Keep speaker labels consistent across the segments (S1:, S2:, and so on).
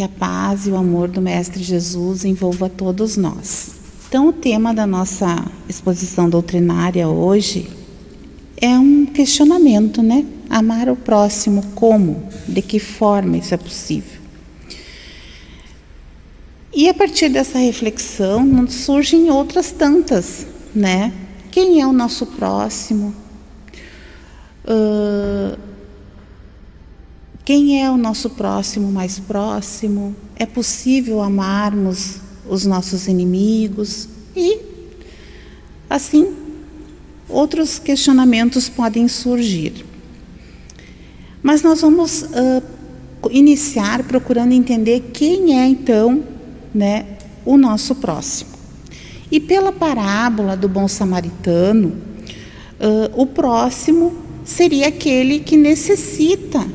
S1: Que a paz e o amor do Mestre Jesus envolva todos nós. Então, o tema da nossa exposição doutrinária hoje é um questionamento, né? Amar o próximo como? De que forma isso é possível? E a partir dessa reflexão surgem outras tantas, né? Quem é o nosso próximo? Uh, quem é o nosso próximo mais próximo? É possível amarmos os nossos inimigos? E assim, outros questionamentos podem surgir. Mas nós vamos uh, iniciar procurando entender quem é então né, o nosso próximo. E pela parábola do bom samaritano, uh, o próximo seria aquele que necessita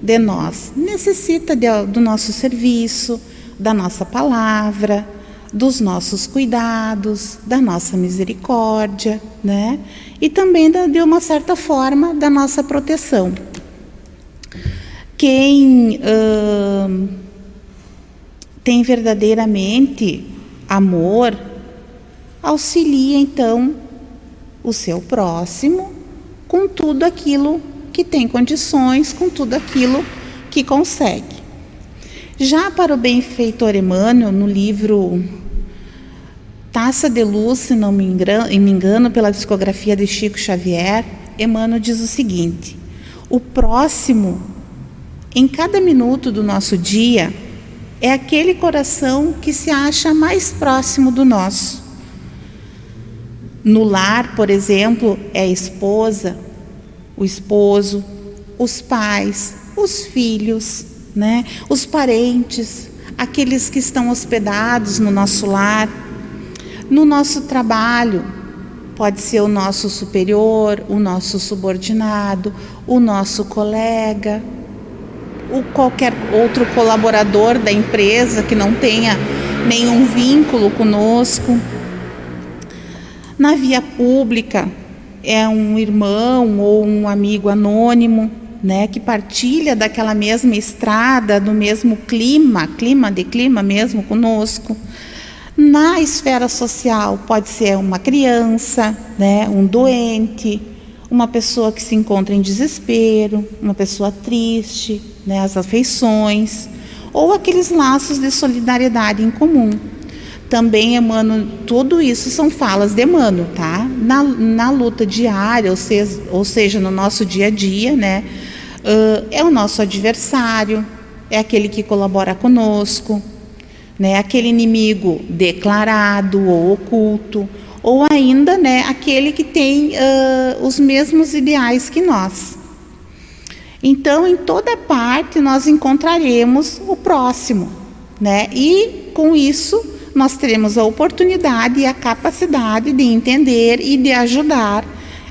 S1: de nós, necessita de, do nosso serviço, da nossa palavra, dos nossos cuidados, da nossa misericórdia, né? E também da, de uma certa forma da nossa proteção. Quem tem verdadeiramente amor auxilia então o seu próximo com tudo aquilo que tem condições, com tudo aquilo que consegue. Já para o benfeitor Emmanuel, no livro Taça de Luz, se não me engano, pela discografia de Chico Xavier, Emmanuel diz o seguinte: o próximo, em cada minuto do nosso dia, é aquele coração que se acha mais próximo do nosso. No lar, por exemplo, é a esposa, o esposo, os pais, os filhos, né? os parentes, aqueles que estão hospedados no nosso lar, no nosso trabalho, pode ser o nosso superior, o nosso subordinado, o nosso colega, o qualquer outro colaborador da empresa que não tenha nenhum vínculo conosco. Na via pública, é um irmão ou um amigo anônimo, né, que partilha daquela mesma estrada, do mesmo clima, clima de clima mesmo conosco. Na esfera social pode ser uma criança, né, um doente, uma pessoa que se encontra em desespero, uma pessoa triste, né, as afeições, ou aqueles laços de solidariedade em comum. Também Emmanuel, tudo isso são falas de Emmanuel, tá? Na, na luta diária, ou seja, ou seja, no nosso dia a dia, né? Uh, é o nosso adversário, é aquele que colabora conosco, né? Aquele inimigo declarado ou oculto, ou ainda, né? Aquele que tem uh, os mesmos ideais que nós. Então, em toda parte nós encontraremos o próximo, né? E com isso nós teremos a oportunidade e a capacidade de entender e de ajudar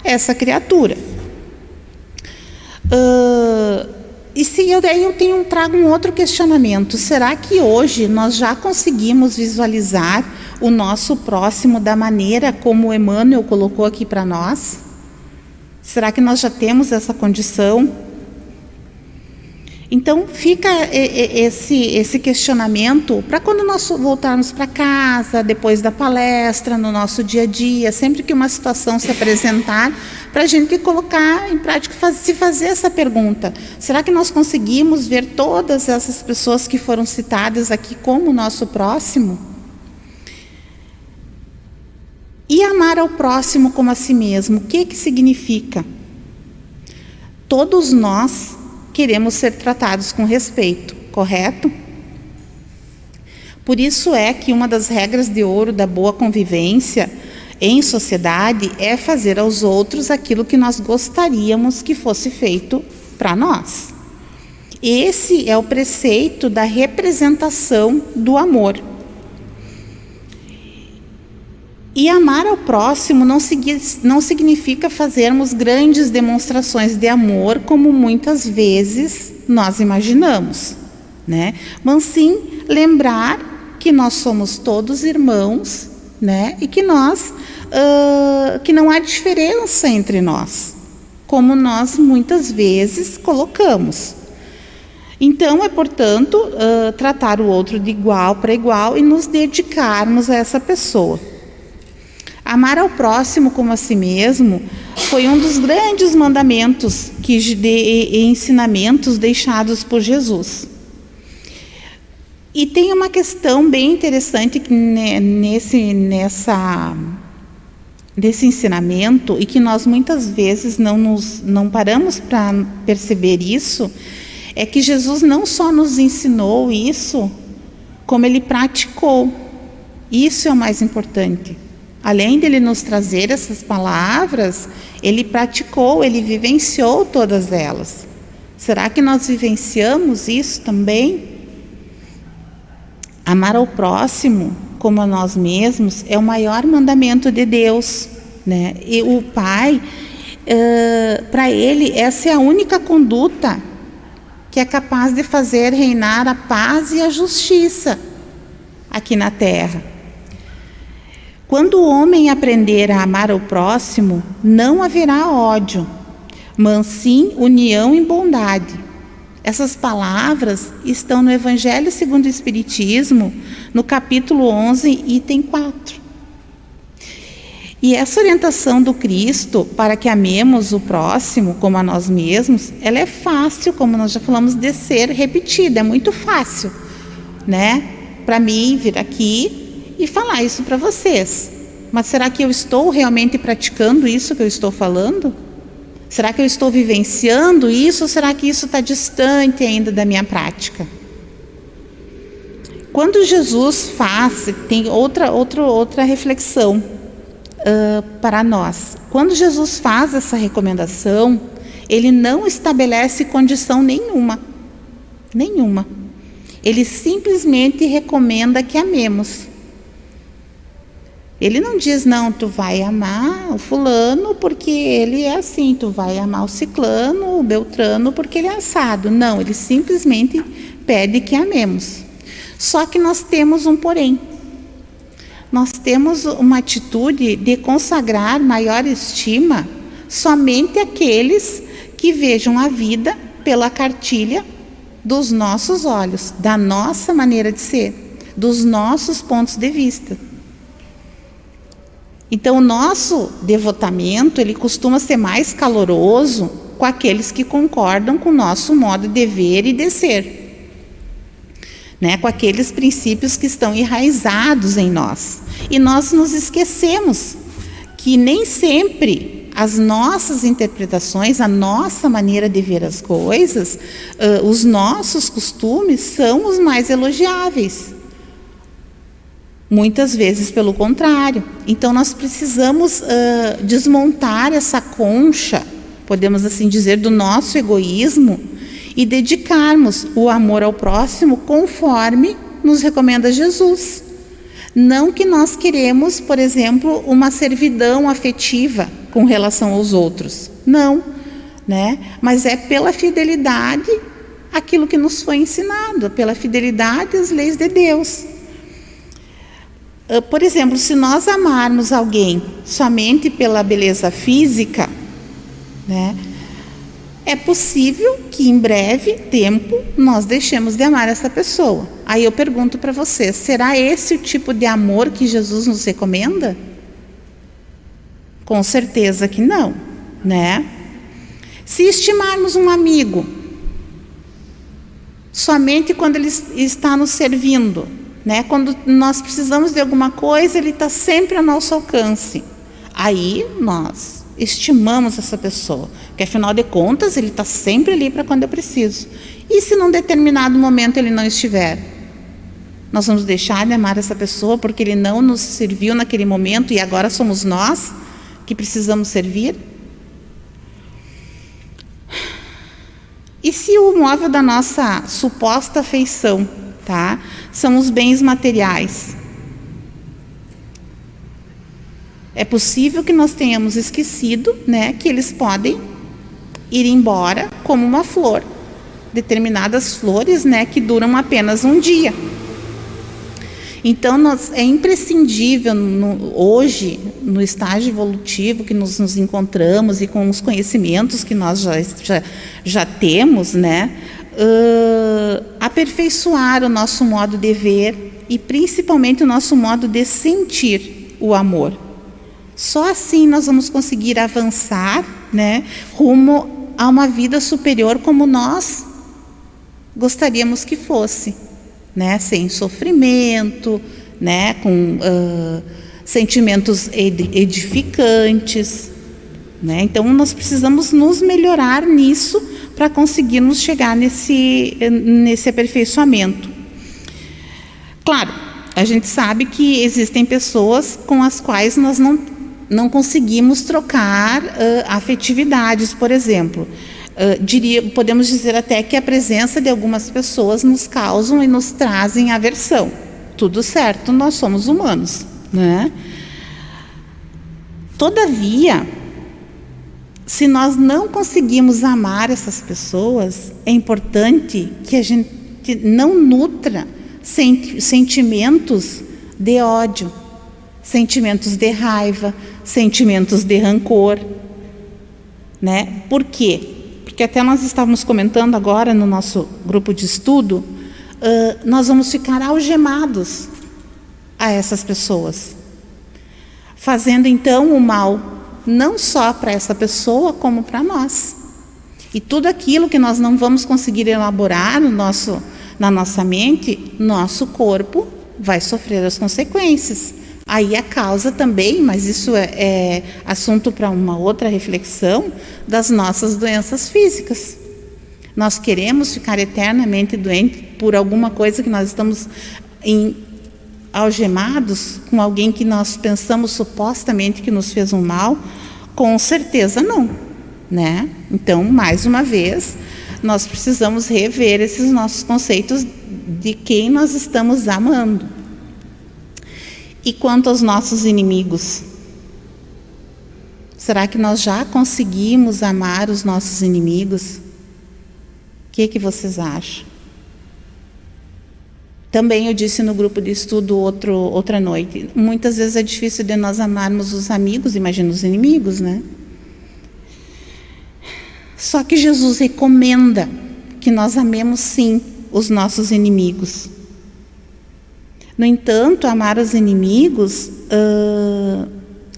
S1: essa criatura. Uh, e se eu daí eu tenho trago um outro questionamento, será que hoje nós já conseguimos visualizar o nosso próximo da maneira como Emmanuel colocou aqui para nós? Será que nós já temos essa condição? Então fica esse, esse questionamento para quando nós voltarmos para casa, depois da palestra, no nosso dia a dia, sempre que uma situação se apresentar, para a gente colocar em prática, se fazer essa pergunta: será que nós conseguimos ver todas essas pessoas que foram citadas aqui como nosso próximo? E amar ao próximo como a si mesmo, o que, que significa? Todos nós queremos ser tratados com respeito, correto? Por isso é que uma das regras de ouro da boa convivência em sociedade é fazer aos outros aquilo que nós gostaríamos que fosse feito para nós. Esse é o preceito da representação do amor. E amar ao próximo não, não significa fazermos grandes demonstrações de amor, como muitas vezes nós imaginamos, né? Mas sim lembrar que nós somos todos irmãos, né? E que nós, uh, que não há diferença entre nós, como nós muitas vezes colocamos. Então, é, portanto, uh, tratar o outro de igual para igual e nos dedicarmos a essa pessoa. Amar ao próximo como a si mesmo foi um dos grandes mandamentos que, e ensinamentos deixados por Jesus. E tem uma questão bem interessante nesse, nessa, desse ensinamento e que nós muitas vezes não, nos, não paramos para perceber isso, é que Jesus não só nos ensinou isso, como ele praticou. Isso é o mais importante. Além dele nos trazer essas palavras, ele praticou, ele vivenciou todas elas. Será que nós vivenciamos isso também? Amar ao próximo como a nós mesmos é o maior mandamento de Deus, né? E o Pai, uh, para ele, essa é a única conduta que é capaz de fazer reinar a paz e a justiça aqui na terra. Quando o homem aprender a amar o próximo, não haverá ódio, mas sim união e bondade. Essas palavras estão no Evangelho segundo o Espiritismo, no capítulo 11, item 4. E essa orientação do Cristo para que amemos o próximo como a nós mesmos, ela é fácil, como nós já falamos, de ser repetida, é muito fácil, né? Para mim vir aqui e falar isso para vocês. Mas será que eu estou realmente praticando isso que eu estou falando? Será que eu estou vivenciando isso ou será que isso está distante ainda da minha prática? Quando Jesus faz, tem outra, outra, outra reflexão uh, para nós. Quando Jesus faz essa recomendação, ele não estabelece condição nenhuma. Nenhuma. Ele simplesmente recomenda que amemos. Ele não diz, não, tu vai amar o fulano porque ele é assim, tu vai amar o ciclano, o beltrano porque ele é assado. Não, ele simplesmente pede que amemos. Só que nós temos um porém nós temos uma atitude de consagrar maior estima somente aqueles que vejam a vida pela cartilha dos nossos olhos, da nossa maneira de ser, dos nossos pontos de vista. Então, o nosso devotamento, ele costuma ser mais caloroso com aqueles que concordam com o nosso modo de ver e de ser né, com aqueles princípios que estão enraizados em nós. E nós nos esquecemos que nem sempre as nossas interpretações, a nossa maneira de ver as coisas, uh, os nossos costumes são os mais elogiáveis. Muitas vezes, pelo contrário. Então, nós precisamos uh, desmontar essa concha, podemos assim dizer, do nosso egoísmo e dedicarmos o amor ao próximo conforme nos recomenda Jesus. Não que nós queremos, por exemplo, uma servidão afetiva com relação aos outros. Não, né? Mas é pela fidelidade aquilo que nos foi ensinado, pela fidelidade às leis de Deus. Ah, por exemplo, se nós amarmos alguém somente pela beleza física, né? é possível que em breve tempo nós deixemos de amar essa pessoa. Aí eu pergunto para você: será esse o tipo de amor que Jesus nos recomenda? Com certeza que não, né? Se estimarmos um amigo somente quando ele está nos servindo, né? Quando nós precisamos de alguma coisa, ele está sempre ao nosso alcance. Aí nós estimamos essa pessoa, porque afinal de contas ele está sempre ali para quando eu preciso. E se num determinado momento ele não estiver? Nós vamos deixar de amar essa pessoa porque ele não nos serviu naquele momento e agora somos nós que precisamos servir? E se o móvel da nossa suposta afeição, tá, são os bens materiais? É possível que nós tenhamos esquecido, né, que eles podem ir embora como uma flor. Determinadas flores, né, que duram apenas um dia. Então, nós, é imprescindível no, hoje, no estágio evolutivo que nos, nos, encontramos e com os conhecimentos que nós já, já, já temos, né, uh, aperfeiçoar o nosso modo de ver e principalmente o nosso modo de sentir o amor. Só assim nós vamos conseguir avançar, né, rumo a uma vida superior como nós gostaríamos que fosse, né, sem sofrimento, né, com uh, sentimentos edificantes, né? Então nós precisamos nos melhorar nisso para conseguirmos chegar nesse, nesse aperfeiçoamento. Claro, a gente sabe que existem pessoas com as quais nós não, não conseguimos trocar uh, afetividades, por exemplo. Uh, diria, podemos dizer até que a presença de algumas pessoas nos causam e nos trazem aversão. Tudo certo, nós somos humanos, né? Todavia, se nós não conseguimos amar essas pessoas, é importante que a gente não nutra sentimentos de ódio, sentimentos de raiva, sentimentos de rancor, né? Por quê? Porque até nós estávamos comentando agora no nosso grupo de estudo, uh, nós vamos ficar algemados a essas pessoas, fazendo então o mal não só para essa pessoa, como para nós. E tudo aquilo que nós não vamos conseguir elaborar no nosso, na nossa mente, nosso corpo vai sofrer as consequências. Aí a causa também, mas isso é, é assunto para uma outra reflexão, das nossas doenças físicas. Nós queremos ficar eternamente doentes por alguma coisa que nós estamos em, algemados com alguém que nós pensamos supostamente que nos fez um mal? Com certeza não, né? Então, mais uma vez, nós precisamos rever esses nossos conceitos de quem nós estamos amando. E quanto aos nossos inimigos? Será que nós já conseguimos amar os nossos inimigos? O que, que vocês acham? Também eu disse no grupo de estudo outro, outra noite, muitas vezes é difícil de nós amarmos os amigos, imagina os inimigos, né? Só que Jesus recomenda que nós amemos sim os nossos inimigos. No entanto, amar os inimigos, uh,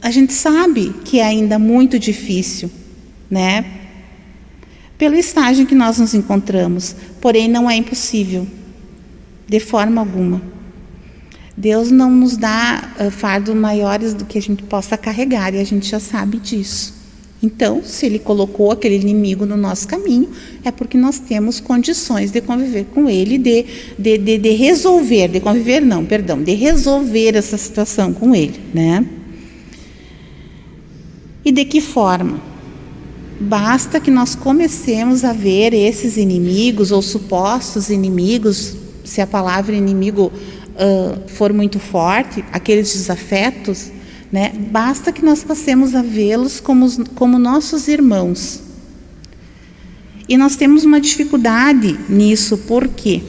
S1: a gente sabe que é ainda muito difícil, né? Pelo estágio em que nós nos encontramos, porém não é impossível de forma alguma. Deus não nos dá uh, fardos maiores do que a gente possa carregar e a gente já sabe disso. Então, se Ele colocou aquele inimigo no nosso caminho, é porque nós temos condições de conviver com ele, de, de, de, de resolver, de conviver não, perdão, de resolver essa situação com ele, né? E de que forma? Basta que nós comecemos a ver esses inimigos ou supostos inimigos se a palavra inimigo uh, for muito forte, aqueles desafetos, né, basta que nós passemos a vê-los como, como nossos irmãos. E nós temos uma dificuldade nisso, por quê?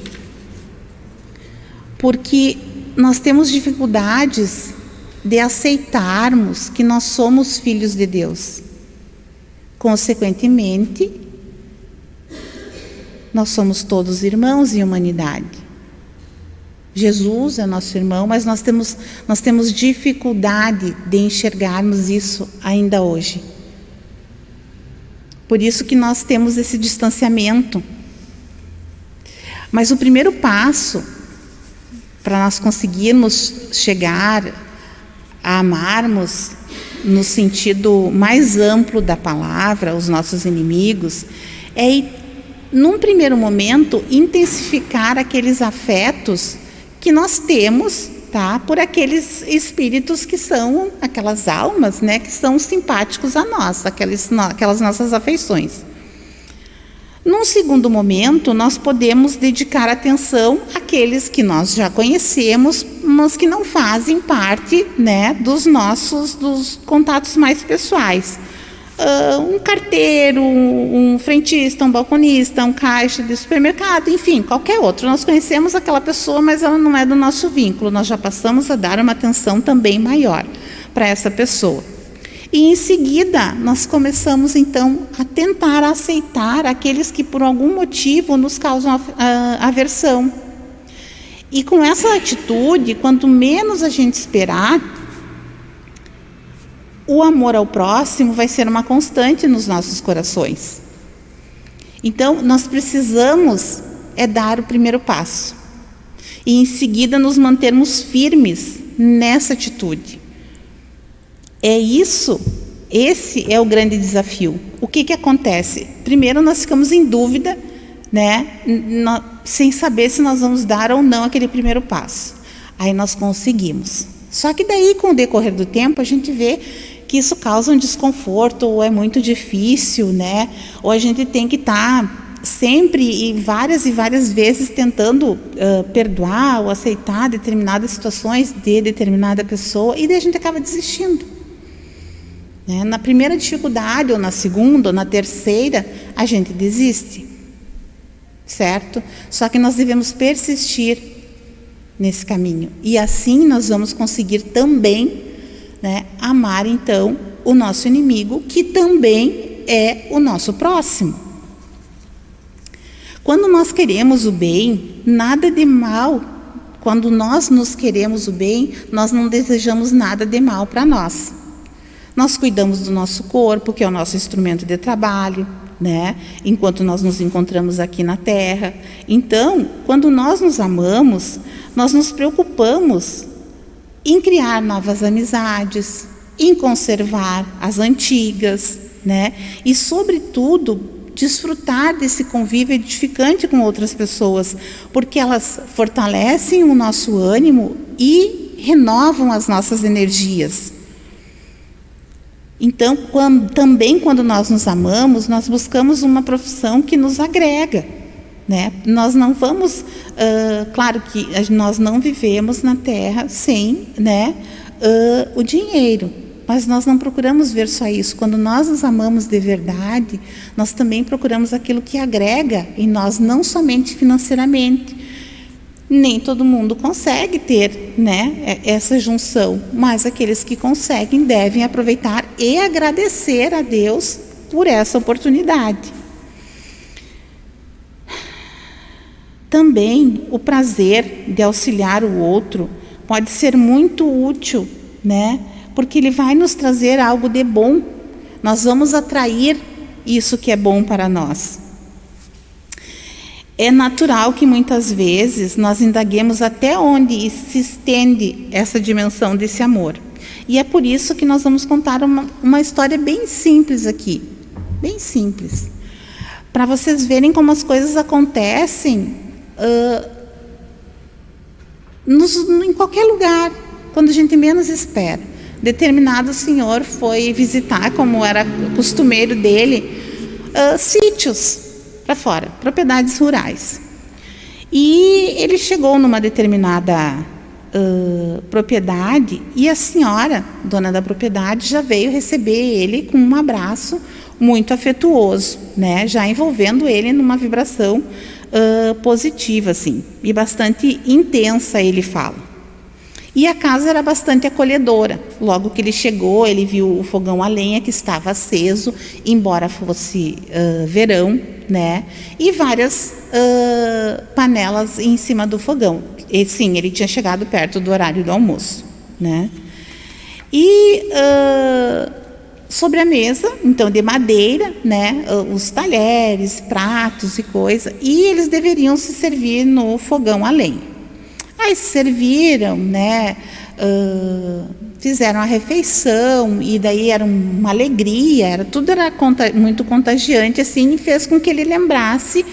S1: Porque nós temos dificuldades de aceitarmos que nós somos filhos de Deus. Consequentemente, nós somos todos irmãos em humanidade. Jesus é nosso irmão, mas nós temos, nós temos dificuldade de enxergarmos isso ainda hoje. Por isso que nós temos esse distanciamento. Mas o primeiro passo para nós conseguirmos chegar a amarmos no sentido mais amplo da palavra, os nossos inimigos, é, num primeiro momento, intensificar aqueles afetos que nós temos, tá? Por aqueles espíritos que são aquelas almas, né, que são simpáticos a nós, aquelas, nossas afeições. Num segundo momento, nós podemos dedicar atenção àqueles que nós já conhecemos, mas que não fazem parte, né, dos nossos dos contatos mais pessoais uh, um carteiro, um frentista, um balconista, um caixa de supermercado, enfim, qualquer outro. Nós conhecemos aquela pessoa, mas ela não é do nosso vínculo. Nós já passamos a dar uma atenção também maior para essa pessoa. E em seguida, nós começamos então a tentar aceitar aqueles que por algum motivo nos causam aversão. E com essa atitude, quanto menos a gente esperar, o amor ao próximo vai ser uma constante nos nossos corações. Então, nós precisamos é dar o primeiro passo e em seguida nos mantermos firmes nessa atitude. É isso, esse é o grande desafio. O que, que acontece? Primeiro, nós ficamos em dúvida, né, sem saber se nós vamos dar ou não aquele primeiro passo. Aí nós conseguimos. Só que daí, com o decorrer do tempo, a gente vê que isso causa um desconforto, ou é muito difícil, né? Ou a gente tem que estar tá sempre e várias e várias vezes tentando uh, perdoar ou aceitar determinadas situações de determinada pessoa, e daí a gente acaba desistindo. Né? Na primeira dificuldade, ou na segunda, ou na terceira, a gente desiste. Certo? Só que nós devemos persistir nesse caminho. E assim nós vamos conseguir também né, amar, então, o nosso inimigo, que também é o nosso próximo. Quando nós queremos o bem, nada de mal. Quando nós nos queremos o bem, nós não desejamos nada de mal para nós. Nós cuidamos do nosso corpo, que é o nosso instrumento de trabalho, né? Enquanto nós nos encontramos aqui na Terra. Então, quando nós nos amamos, nós nos preocupamos em criar novas amizades, em conservar as antigas, né? E sobretudo desfrutar desse convívio edificante com outras pessoas, porque elas fortalecem o nosso ânimo e renovam as nossas energias. Então, quando, também quando nós nos amamos, nós buscamos uma profissão que nos agrega. Né? Nós não vamos, uh, claro que nós não vivemos na Terra sem né, uh, o dinheiro, mas nós não procuramos ver só isso. Quando nós nos amamos de verdade, nós também procuramos aquilo que agrega em nós, não somente financeiramente, nem todo mundo consegue ter né, essa junção, mas aqueles que conseguem devem aproveitar e agradecer a Deus por essa oportunidade. Também o prazer de auxiliar o outro pode ser muito útil, né? Porque ele vai nos trazer algo de bom. Nós vamos atrair isso que é bom para nós. É natural que muitas vezes nós indaguemos até onde se estende essa dimensão desse amor. E é por isso que nós vamos contar uma, uma história bem simples aqui. Bem simples. Para vocês verem como as coisas acontecem uh, nos, em qualquer lugar, quando a gente menos espera. Determinado senhor foi visitar, como era costumeiro dele, uh, sítios para fora, propriedades rurais. E ele chegou numa determinada uh, propriedade e a senhora, dona da propriedade, já veio receber ele com um abraço muito afetuoso, né? Já envolvendo ele numa vibração uh, positiva, assim, e bastante intensa, ele fala. E a casa era bastante acolhedora. Logo que ele chegou, ele viu o fogão a lenha que estava aceso, embora fosse uh, verão, né? E várias uh, panelas em cima do fogão. E sim, ele tinha chegado perto do horário do almoço, né? E uh, sobre a mesa, então de madeira, né? Os talheres, pratos e coisa. E eles deveriam se servir no fogão a. Aí serviram, né? Uh, fizeram a refeição e daí era uma alegria, era tudo era conta, muito contagiante assim, e fez com que ele lembrasse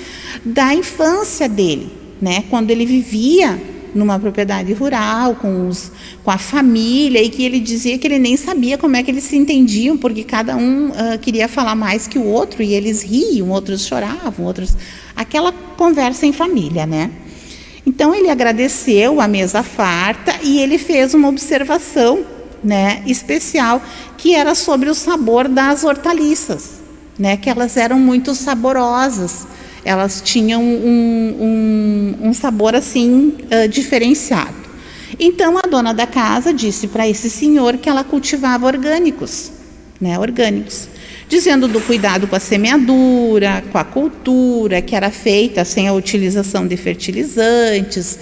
S1: da infância dele, né? Quando ele vivia numa propriedade rural com, os, com a família e que ele dizia que ele nem sabia como é que eles se entendiam porque cada um uh, queria falar mais que o outro e eles riam, outros choravam, outros aquela conversa em família, né? Então ele agradeceu a mesa farta e ele fez uma observação, né, especial, que era sobre o sabor das hortaliças, né, que elas eram muito saborosas, elas tinham um, um, um sabor assim uh, diferenciado. Então a dona da casa disse para esse senhor que ela cultivava orgânicos, né, orgânicos, dizendo do cuidado com a semeadura, com a cultura, que era feita sem a utilização de fertilizantes,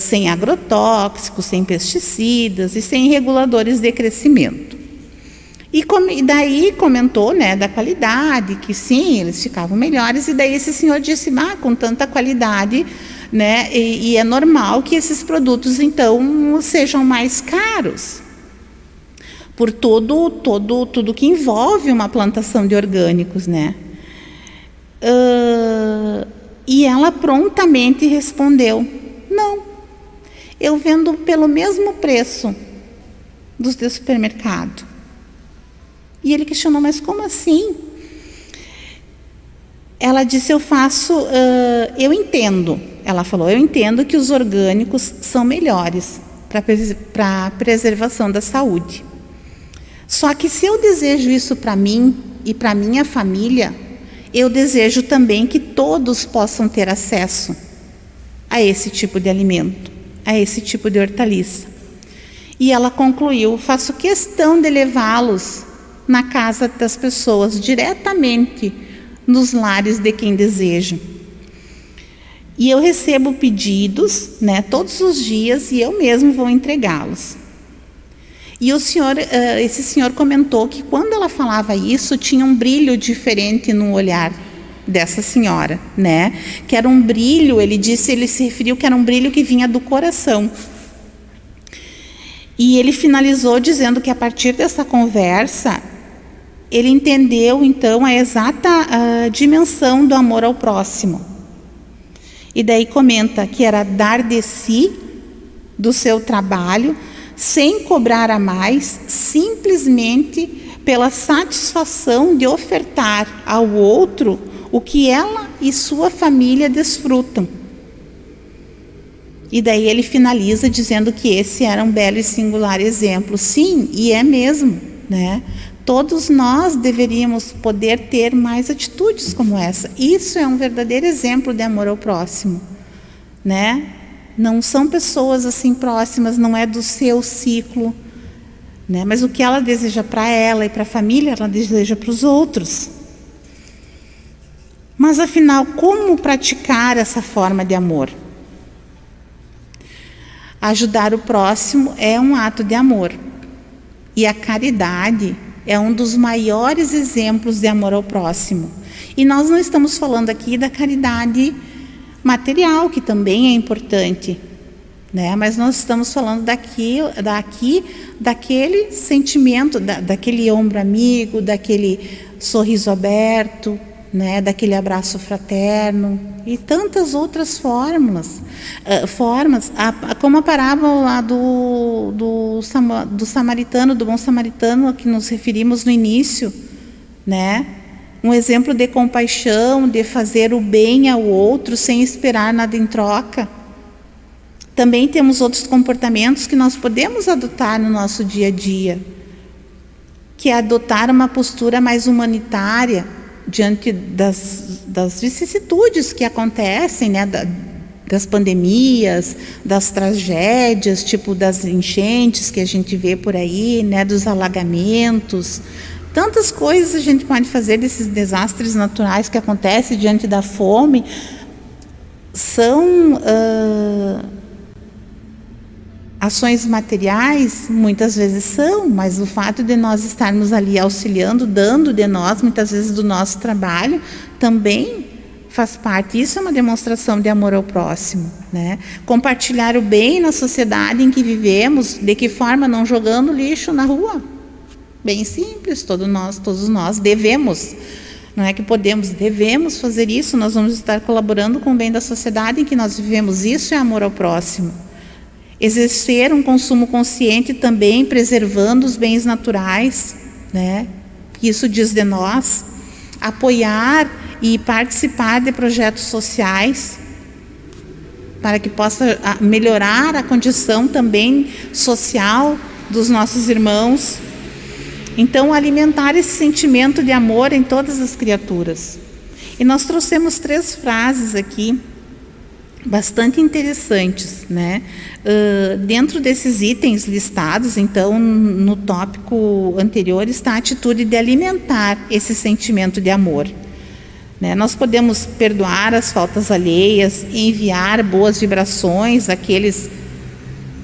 S1: sem agrotóxicos, sem pesticidas e sem reguladores de crescimento. E, e daí comentou né, da qualidade, que sim, eles ficavam melhores, e daí esse senhor disse, ah, com tanta qualidade, né, e, e é normal que esses produtos então sejam mais caros por todo, todo, tudo que envolve uma plantação de orgânicos, né? Uh, e ela prontamente respondeu: não, eu vendo pelo mesmo preço dos de supermercado. E ele questionou: mas como assim? Ela disse: eu faço, uh, eu entendo. Ela falou: eu entendo que os orgânicos são melhores para a preservação da saúde. Só que se eu desejo isso para mim e para minha família, eu desejo também que todos possam ter acesso a esse tipo de alimento, a esse tipo de hortaliça. E ela concluiu: faço questão de levá-los na casa das pessoas, diretamente nos lares de quem deseja. E eu recebo pedidos, né, todos os dias e eu mesmo vou entregá-los. E o senhor, uh, esse senhor comentou que quando ela falava isso, tinha um brilho diferente no olhar dessa senhora, né? Que era um brilho, ele disse, ele se referiu que era um brilho que vinha do coração. E ele finalizou dizendo que a partir dessa conversa, ele entendeu então a exata uh, dimensão do amor ao próximo. E daí comenta que era dar de si, do seu trabalho, sem cobrar a mais, simplesmente pela satisfação de ofertar ao outro o que ela e sua família desfrutam. E daí ele finaliza dizendo que esse era um belo e singular exemplo. Sim, e é mesmo, né? Todos nós deveríamos poder ter mais atitudes como essa. Isso é um verdadeiro exemplo de amor ao próximo, né? não são pessoas assim próximas, não é do seu ciclo, né? Mas o que ela deseja para ela e para a família, ela deseja para os outros. Mas afinal, como praticar essa forma de amor? Ajudar o próximo é um ato de amor. E a caridade é um dos maiores exemplos de amor ao próximo. E nós não estamos falando aqui da caridade material, que também é importante, né? Mas nós estamos falando daqui, daqui daquele sentimento, da, daquele ombro amigo, daquele sorriso aberto, né? Daquele abraço fraterno e tantas outras fórmulas, uh, formas, a, a, como a parábola do, do, do samaritano, do bom samaritano, a que nos referimos no início, né? um exemplo de compaixão, de fazer o bem ao outro sem esperar nada em troca. Também temos outros comportamentos que nós podemos adotar no nosso dia a dia, que é adotar uma postura mais humanitária diante das, das vicissitudes que acontecem, né, da, das pandemias, das tragédias, tipo das enchentes que a gente vê por aí, né, dos alagamentos, Tantas coisas a gente pode fazer desses desastres naturais que acontecem diante da fome. São uh, ações materiais, muitas vezes são, mas o fato de nós estarmos ali auxiliando, dando de nós, muitas vezes do nosso trabalho, também faz parte. Isso é uma demonstração de amor ao próximo, né? Compartilhar o bem na sociedade em que vivemos, de que forma não jogando lixo na rua, Bem simples, todos nós, todos nós devemos. Não é que podemos, devemos fazer isso, nós vamos estar colaborando com o bem da sociedade em que nós vivemos. Isso é amor ao próximo. Exercer um consumo consciente também, preservando os bens naturais, né? Isso diz de nós. Apoiar e participar de projetos sociais para que possa ah, melhorar a condição também social dos nossos irmãos então, alimentar esse sentimento de amor em todas as criaturas. E nós trouxemos três frases aqui bastante interessantes, né? Uh, dentro desses itens listados, então, no tópico anterior está a atitude de alimentar esse sentimento de amor. Né? Nós podemos perdoar as faltas alheias, enviar boas vibrações àqueles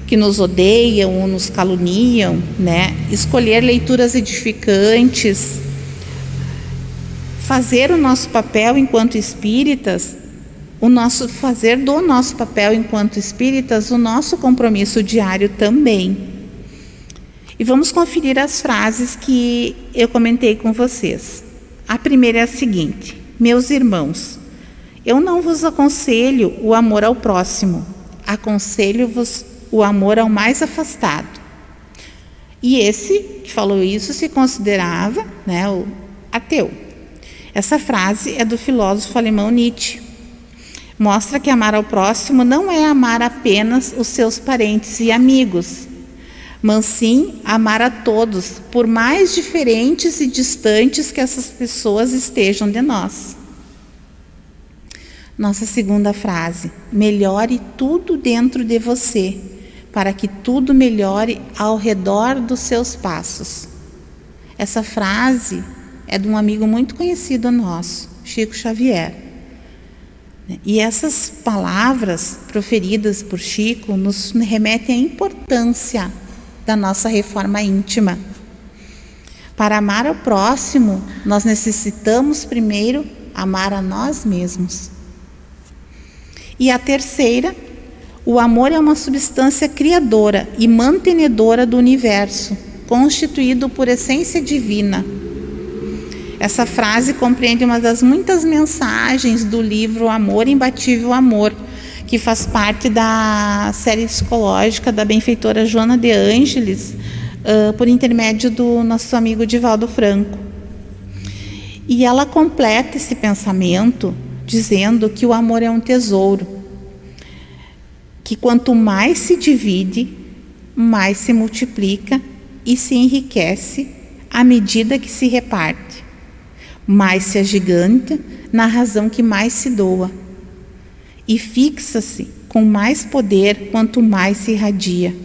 S1: que nos odeiam ou nos caluniam, né? Escolher leituras edificantes, fazer o nosso papel enquanto espíritas o nosso fazer do nosso papel enquanto espíritas, o nosso compromisso diário também. E vamos conferir as frases que eu comentei com vocês. A primeira é a seguinte: Meus irmãos, eu não vos aconselho o amor ao próximo, aconselho-vos o amor ao mais afastado. E esse que falou isso se considerava né, ateu. Essa frase é do filósofo alemão Nietzsche mostra que amar ao próximo não é amar apenas os seus parentes e amigos, mas sim amar a todos, por mais diferentes e distantes que essas pessoas estejam de nós. Nossa segunda frase: melhore tudo dentro de você, para que tudo melhore ao redor dos seus passos. Essa frase é de um amigo muito conhecido nosso, Chico Xavier. E essas palavras proferidas por Chico nos remetem à importância da nossa reforma íntima. Para amar ao próximo, nós necessitamos primeiro amar a nós mesmos. E a terceira, o amor é uma substância criadora e mantenedora do universo, constituído por essência divina essa frase compreende uma das muitas mensagens do livro Amor Imbatível Amor, que faz parte da série psicológica da benfeitora Joana de Ângeles, uh, por intermédio do nosso amigo Divaldo Franco. E ela completa esse pensamento dizendo que o amor é um tesouro, que quanto mais se divide, mais se multiplica e se enriquece à medida que se reparte mais se agiganta na razão que mais se doa, e fixa-se com mais poder quanto mais se irradia.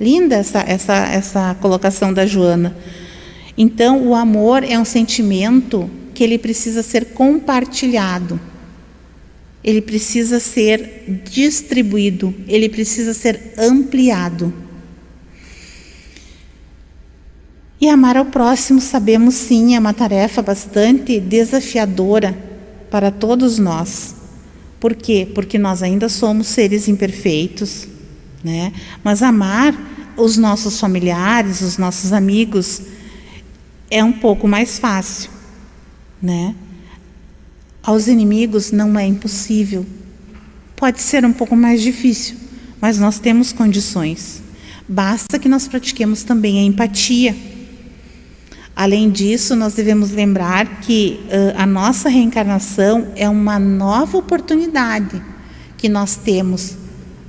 S1: Linda essa, essa, essa colocação da Joana. Então, o amor é um sentimento que ele precisa ser compartilhado, ele precisa ser distribuído, ele precisa ser ampliado. E amar ao próximo, sabemos sim, é uma tarefa bastante desafiadora para todos nós. Por quê? Porque nós ainda somos seres imperfeitos, né? Mas amar os nossos familiares, os nossos amigos, é um pouco mais fácil, né? Aos inimigos não é impossível. Pode ser um pouco mais difícil, mas nós temos condições. Basta que nós pratiquemos também a empatia Além disso, nós devemos lembrar que uh, a nossa reencarnação é uma nova oportunidade que nós temos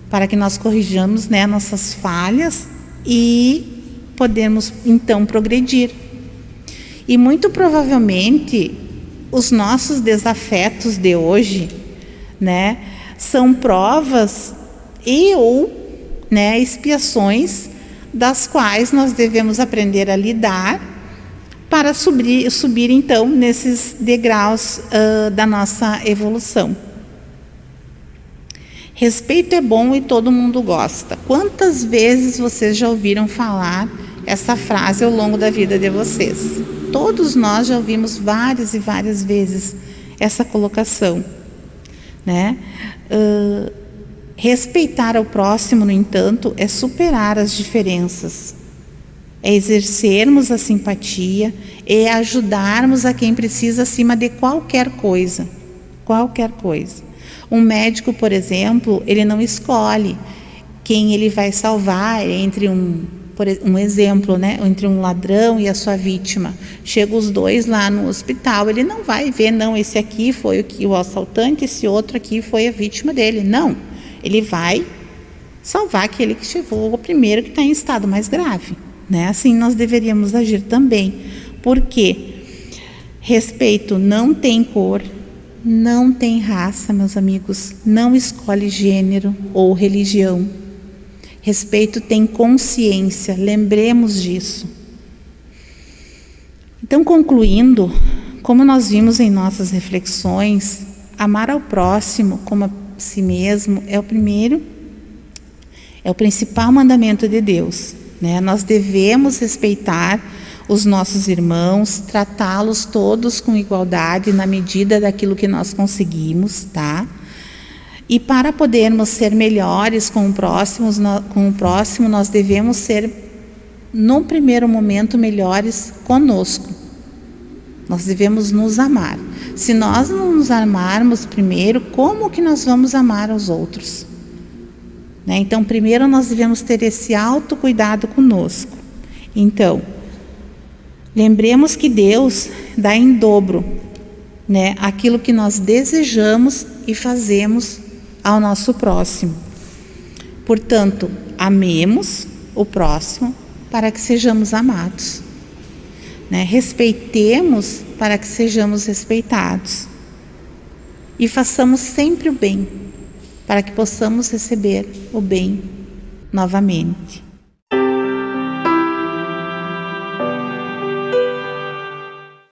S1: para que nós corrijamos né, nossas falhas e podemos então progredir. E muito provavelmente os nossos desafetos de hoje, né, são provas e ou né, expiações das quais nós devemos aprender a lidar para subir, subir então nesses degraus uh, da nossa evolução. Respeito é bom e todo mundo gosta. Quantas vezes vocês já ouviram falar essa frase ao longo da vida de vocês? Todos nós já ouvimos várias e várias vezes essa colocação, né? Uh, respeitar ao próximo, no entanto, é superar as diferenças é exercermos a simpatia, é ajudarmos a quem precisa acima de qualquer coisa, qualquer coisa. Um médico, por exemplo, ele não escolhe quem ele vai salvar entre um, um exemplo, né, entre um ladrão e a sua vítima. Chega os dois lá no hospital, ele não vai ver, não, esse aqui foi o que o assaltante, esse outro aqui foi a vítima dele. Não, ele vai salvar aquele que chegou o primeiro que está em estado mais grave. Né? Assim nós deveríamos agir também, porque respeito não tem cor, não tem raça, meus amigos, não escolhe gênero ou religião. Respeito tem consciência, lembremos disso. Então, concluindo, como nós vimos em nossas reflexões, amar ao próximo como a si mesmo é o primeiro, é o principal mandamento de Deus. Né? Nós devemos respeitar os nossos irmãos, tratá-los todos com igualdade na medida daquilo que nós conseguimos, tá? E para podermos ser melhores com o próximo, com o próximo nós devemos ser, no primeiro momento, melhores conosco. Nós devemos nos amar. Se nós não nos amarmos primeiro, como que nós vamos amar os outros? Né? Então, primeiro nós devemos ter esse autocuidado conosco. Então, Lembremos que Deus dá em dobro, né, aquilo que nós desejamos e fazemos ao nosso próximo. Portanto, amemos o próximo para que sejamos amados. Né? Respeitemos para que sejamos respeitados. E façamos sempre o bem, para que possamos receber o bem novamente.